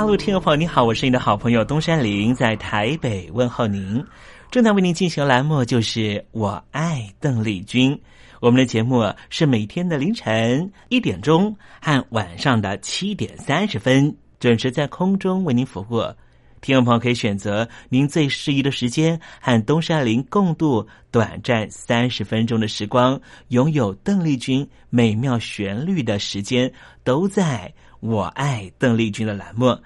大陆听众朋友，你好，我是你的好朋友东山林，在台北问候您。正在为您进行的栏目就是我爱邓丽君。我们的节目是每天的凌晨一点钟和晚上的七点三十分准时在空中为您服务。听众朋友可以选择您最适宜的时间，和东山林共度短暂三十分钟的时光，拥有邓丽君美妙旋律的时间，都在。我爱邓丽君的栏目，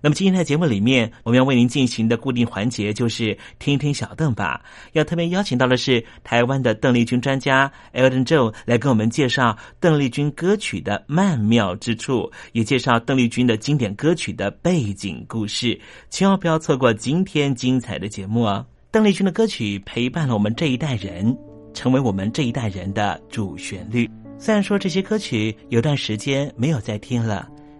那么今天的节目里面，我们要为您进行的固定环节就是听听小邓吧。要特别邀请到的是台湾的邓丽君专家 Elton Joe 来跟我们介绍邓丽君歌曲的曼妙之处，也介绍邓丽君的经典歌曲的背景故事。千万不要错过今天精彩的节目哦！邓丽君的歌曲陪伴了我们这一代人，成为我们这一代人的主旋律。虽然说这些歌曲有段时间没有再听了。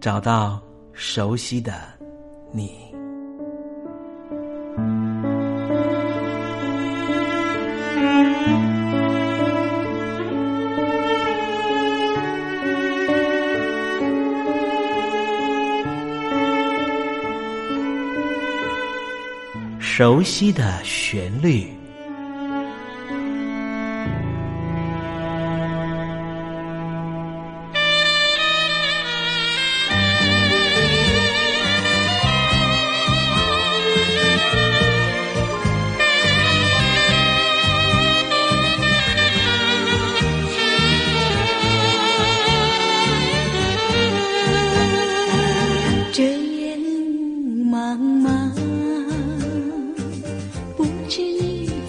找到熟悉的你，熟悉的旋律。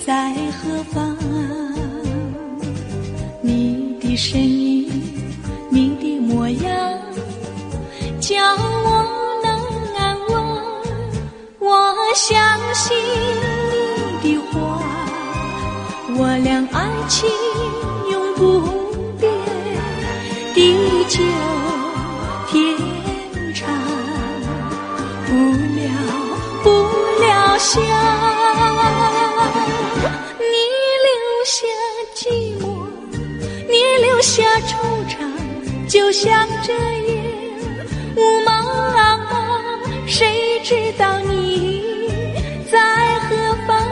在何方？你的身影，你的模样，叫我能安稳。我相信你的话，我俩爱情。想着夜雾茫茫谁知道你在何方？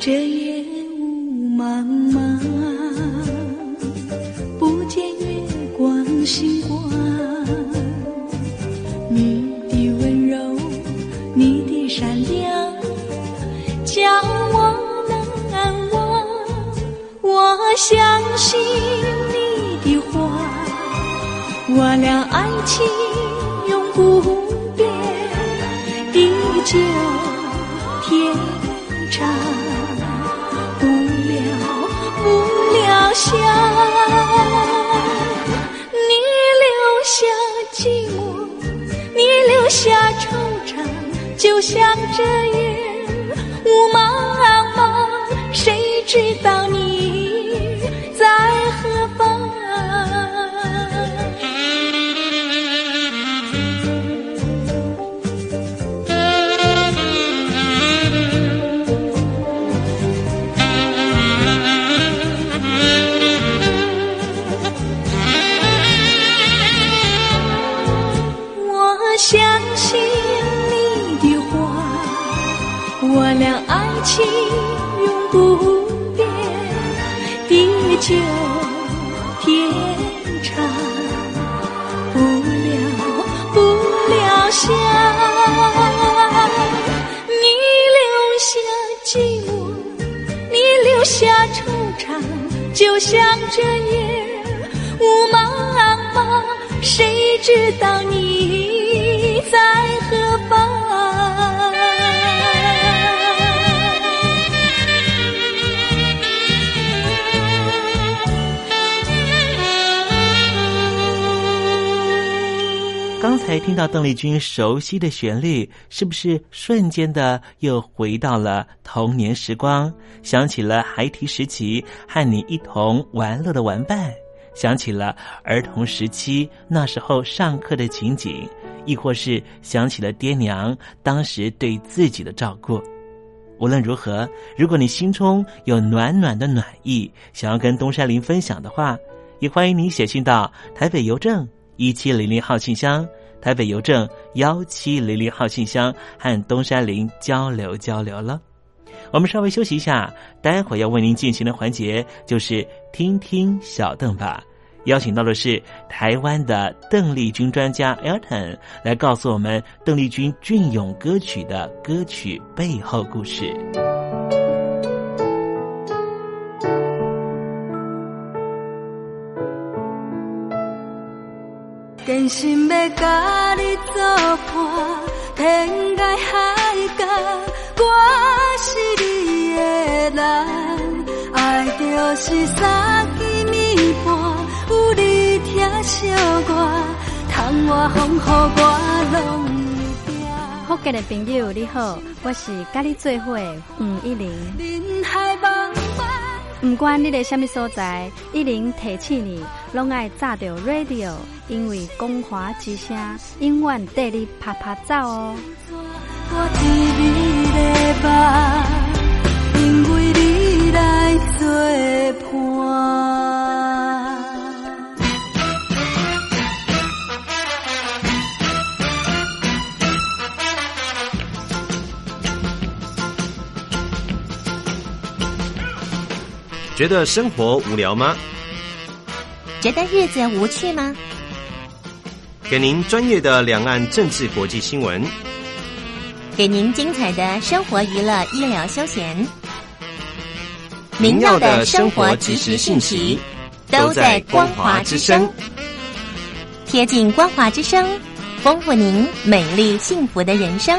这夜雾茫茫不见月光稀信你的话，我俩爱情永不变，地久天长，不了不了想。你留下寂寞，你留下惆怅，就像这月。知道你在何方？刚才听到邓丽君熟悉的旋律，是不是瞬间的又回到了童年时光？想起了孩提时期和你一同玩乐的玩伴，想起了儿童时期那时候上课的情景，亦或是想起了爹娘当时对自己的照顾。无论如何，如果你心中有暖暖的暖意，想要跟东山林分享的话，也欢迎你写信到台北邮政一七零零号信箱，台北邮政幺七零零号信箱，和东山林交流交流了。我们稍微休息一下，待会儿要为您进行的环节就是听听小邓吧。邀请到的是台湾的邓丽君专家 Elton 来告诉我们邓丽君隽永歌曲的歌曲背后故事。真心要甲你作伴，天涯海就是三更暝半，有你听小歌，窗外风雨我拢会听。福建的朋友你好，我是甲你做伙的吴一玲。不管你在什么所在，一零提起你，拢爱炸着 radio，因为光华之声永远带你啪啪走哦。我你来作伴。觉得生活无聊吗？觉得日子无趣吗？给您专业的两岸政治国际新闻，给您精彩的生活娱乐医疗休闲，您要的生活及时信息都在光华之声。贴近光华之声，丰富您美丽幸福的人生。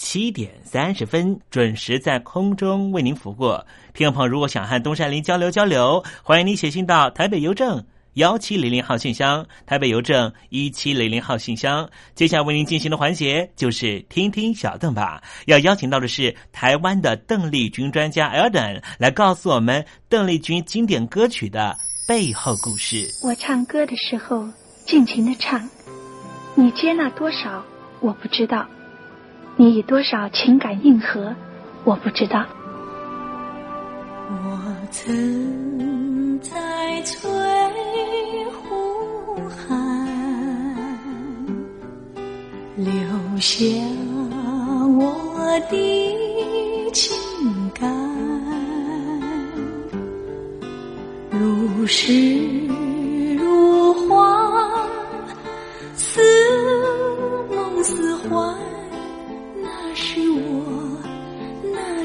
七点三十分准时在空中为您服务。听众朋友，如果想和东山林交流交流，欢迎您写信到台北邮政幺七零零号信箱，台北邮政一七零零号信箱。接下来为您进行的环节就是听听小邓吧。要邀请到的是台湾的邓丽君专家 Elden 来告诉我们邓丽君经典歌曲的背后故事。我唱歌的时候尽情的唱，你接纳多少我不知道。你以多少情感应和，我不知道。我曾在翠湖畔留下我的情感，如诗如画，似梦似幻。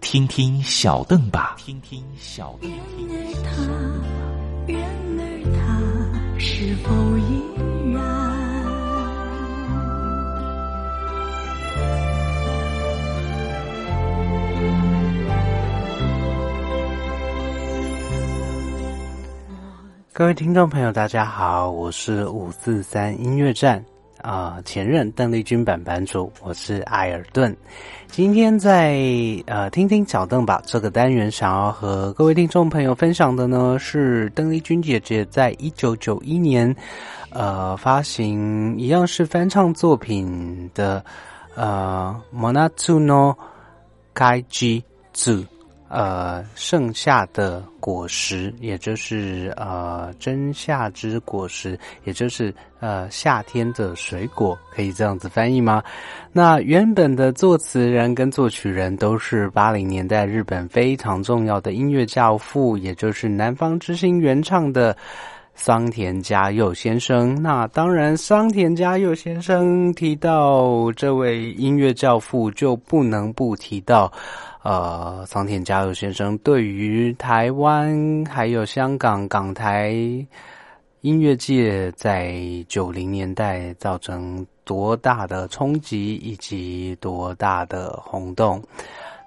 听听小邓吧。听听小邓。人儿他，人儿他，是否依然？各位听众朋友，大家好，我是五四三音乐站。啊，前任邓丽君版版主，我是艾尔顿。今天在呃听听小邓吧这个单元，想要和各位听众朋友分享的呢，是邓丽君姐姐在一九九一年呃发行一样是翻唱作品的呃《Monatuno Kaiji z》。呃，盛夏的果实，也就是呃真夏之果实，也就是呃夏天的水果，可以这样子翻译吗？那原本的作词人跟作曲人都是八零年代日本非常重要的音乐教父，也就是南方之星原唱的桑田佳佑先生。那当然，桑田佳佑先生提到这位音乐教父，就不能不提到。呃，桑田佳佑先生对于台湾还有香港港台音乐界在九零年代造成多大的冲击以及多大的轰动？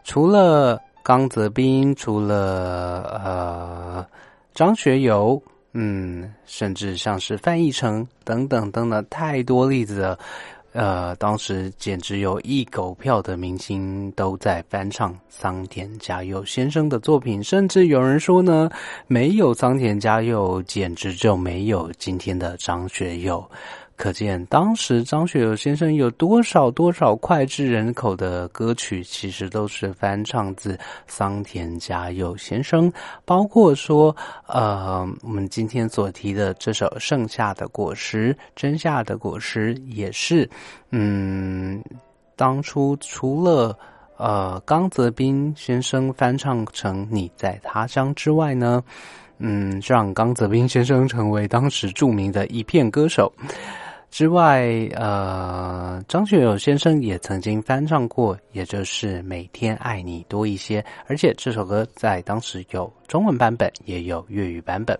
除了刚泽斌，除了呃张学友，嗯，甚至像是范逸臣等等等等，太多例子了。呃，当时简直有一狗票的明星都在翻唱桑田佳佑先生的作品，甚至有人说呢，没有桑田佳佑，简直就没有今天的张学友。可见当时张学友先生有多少多少脍炙人口的歌曲，其实都是翻唱自桑田佳佑先生。包括说，呃，我们今天所提的这首《盛夏的果实》《真夏的果实》，也是，嗯，当初除了呃刚泽斌先生翻唱成《你在他乡》之外呢，嗯，让刚泽斌先生成为当时著名的一片歌手。之外，呃，张学友先生也曾经翻唱过，也就是《每天爱你多一些》，而且这首歌在当时有中文版本，也有粤语版本。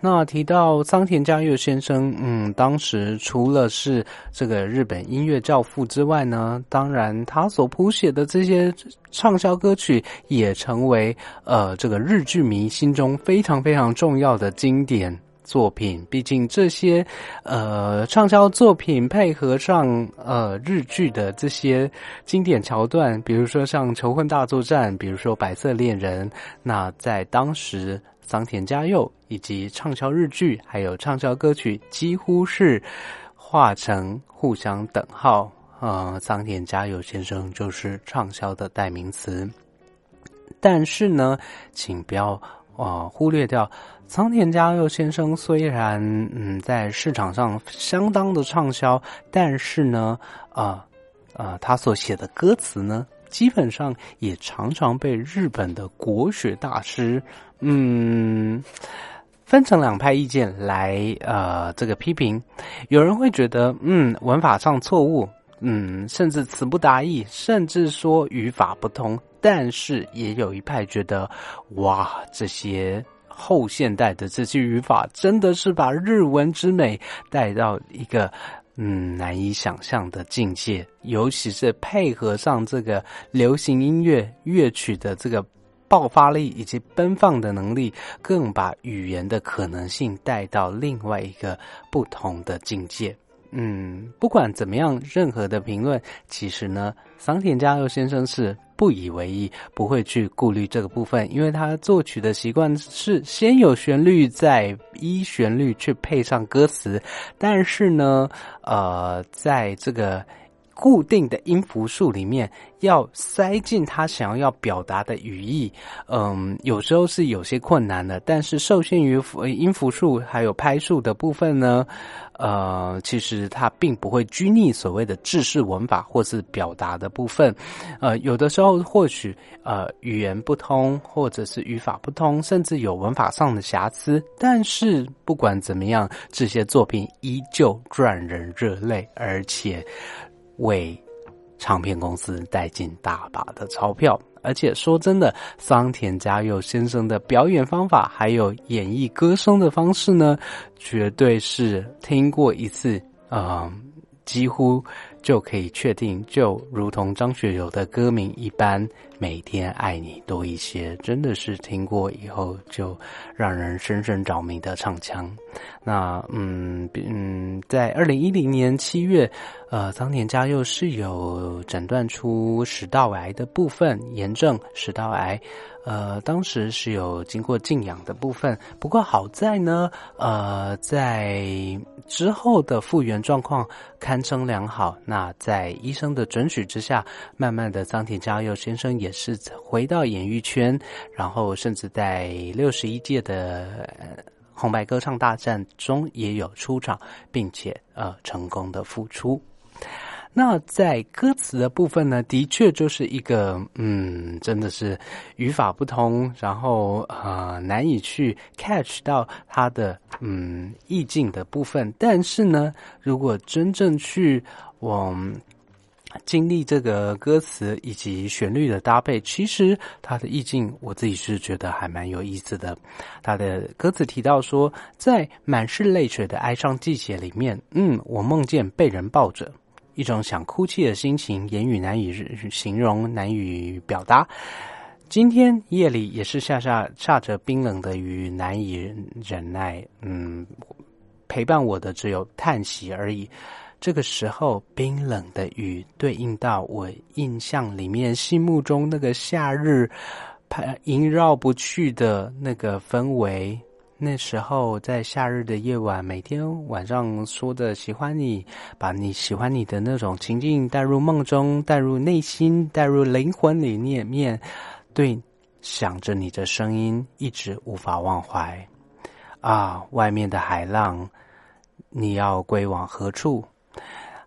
那提到桑田佳佑先生，嗯，当时除了是这个日本音乐教父之外呢，当然他所谱写的这些畅销歌曲也成为呃这个日剧迷心中非常非常重要的经典作品。毕竟这些呃畅销作品配合上呃日剧的这些经典桥段，比如说像《求婚大作战》，比如说《白色恋人》，那在当时。桑田佳佑以及畅销日剧，还有畅销歌曲，几乎是画成互相等号。呃，桑田佳佑先生就是畅销的代名词。但是呢，请不要啊忽略掉仓田佳佑先生虽然嗯在市场上相当的畅销，但是呢啊啊他所写的歌词呢，基本上也常常被日本的国学大师。嗯，分成两派意见来呃，这个批评，有人会觉得嗯，文法上错误，嗯，甚至词不达意，甚至说语法不通。但是也有一派觉得，哇，这些后现代的这些语法真的是把日文之美带到一个嗯难以想象的境界，尤其是配合上这个流行音乐乐曲的这个。爆发力以及奔放的能力，更把语言的可能性带到另外一个不同的境界。嗯，不管怎么样，任何的评论，其实呢，桑田佳佑先生是不以为意，不会去顾虑这个部分，因为他作曲的习惯是先有旋律，再依旋律去配上歌词。但是呢，呃，在这个。固定的音符数里面要塞进他想要表达的语义，嗯，有时候是有些困难的。但是受限于音符数还有拍数的部分呢，呃，其实它并不会拘泥所谓的制式文法或是表达的部分。呃，有的时候或许呃语言不通，或者是语法不通，甚至有文法上的瑕疵。但是不管怎么样，这些作品依旧赚人热泪，而且。为唱片公司带进大把的钞票，而且说真的，桑田佳佑先生的表演方法还有演绎歌声的方式呢，绝对是听过一次，嗯，几乎。就可以确定，就如同张学友的歌名一般，每天爱你多一些，真的是听过以后就让人深深着迷的唱腔。那嗯嗯，在二零一零年七月，呃，桑田佳佑是有诊断出食道癌的部分炎症，食道癌。呃，当时是有经过静养的部分，不过好在呢，呃，在之后的复原状况堪称良好。那在医生的准许之下，慢慢的，桑田佳佑先生也是回到演艺圈，然后甚至在六十一届的红白歌唱大战中也有出场，并且呃成功的复出。那在歌词的部分呢，的确就是一个，嗯，真的是语法不通，然后呃难以去 catch 到它的嗯意境的部分。但是呢，如果真正去往经历这个歌词以及旋律的搭配，其实它的意境，我自己是觉得还蛮有意思的。它的歌词提到说，在满是泪水的哀伤季节里面，嗯，我梦见被人抱着。一种想哭泣的心情，言语难以形容，难以表达。今天夜里也是下下下着冰冷的雨，难以忍耐。嗯，陪伴我的只有叹息而已。这个时候，冰冷的雨对应到我印象里面，心目中那个夏日，萦绕不去的那个氛围。那时候在夏日的夜晚，每天晚上说的喜欢你，把你喜欢你的那种情境带入梦中，带入内心，带入灵魂里面面，对，想着你的声音，一直无法忘怀。啊，外面的海浪，你要归往何处？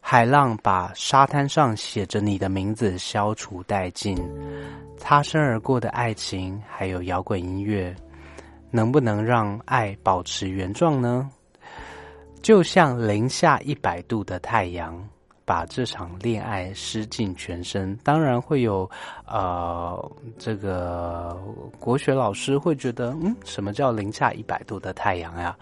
海浪把沙滩上写着你的名字消除殆尽，擦身而过的爱情，还有摇滚音乐。能不能让爱保持原状呢？就像零下一百度的太阳，把这场恋爱施尽全身。当然会有，呃，这个国学老师会觉得，嗯，什么叫零下一百度的太阳呀？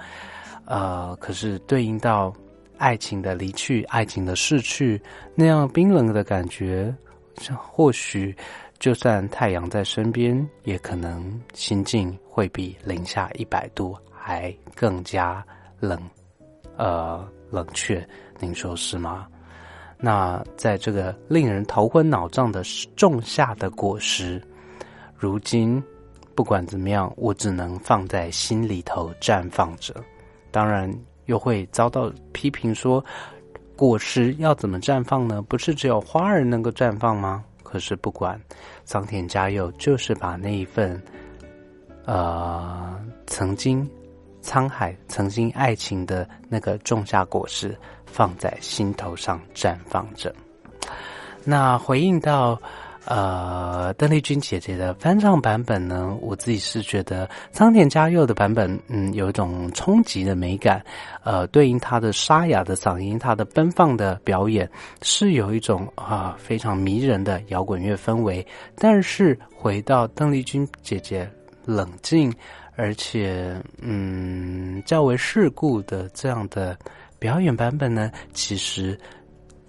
呃，可是对应到爱情的离去、爱情的逝去那样冰冷的感觉，或许就算太阳在身边，也可能心境会比零下一百度还更加冷，呃，冷却。您说是吗？那在这个令人头昏脑胀的仲夏的果实，如今不管怎么样，我只能放在心里头绽放着。当然，又会遭到批评说，果实要怎么绽放呢？不是只有花儿能够绽放吗？可是不管，桑田佳佑就是把那一份，呃，曾经沧海、曾经爱情的那个种下果实。放在心头上绽放着。那回应到呃邓丽君姐姐的翻唱版本呢，我自己是觉得仓田嘉佑的版本，嗯，有一种冲击的美感，呃，对应她的沙哑的嗓音，她的奔放的表演，是有一种啊非常迷人的摇滚乐氛围。但是回到邓丽君姐姐冷静而且嗯较为世故的这样的。表演版本呢，其实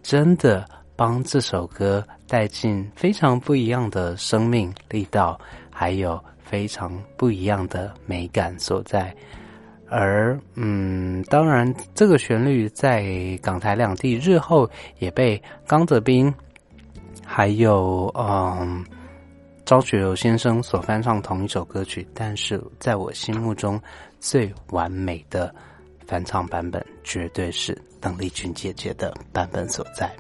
真的帮这首歌带进非常不一样的生命力道，还有非常不一样的美感所在。而嗯，当然，这个旋律在港台两地日后也被刚泽斌还有嗯张学友先生所翻唱同一首歌曲，但是在我心目中最完美的。翻唱版本绝对是邓丽君姐姐的版本所在，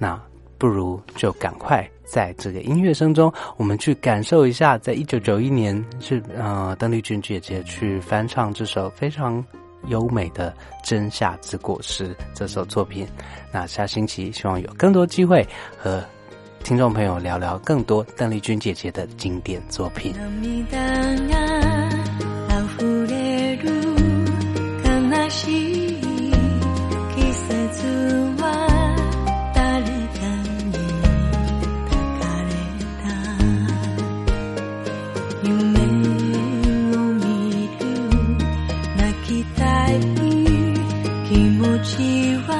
那不如就赶快在这个音乐声中，我们去感受一下，在一九九一年是呃邓丽君姐姐去翻唱这首非常优美的《真夏之果实》这首作品。那下星期希望有更多机会和听众朋友聊聊更多邓丽君姐姐的经典作品。期待你一目ちは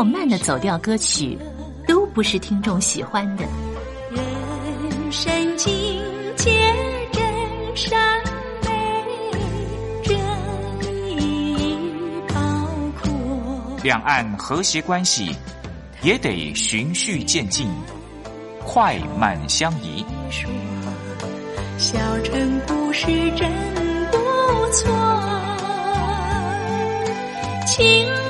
或慢的走调歌曲，都不是听众喜欢的。人生境界真善美，这一包括。两岸和谐关系也得循序渐进，快慢相宜。小城故事真不错，请。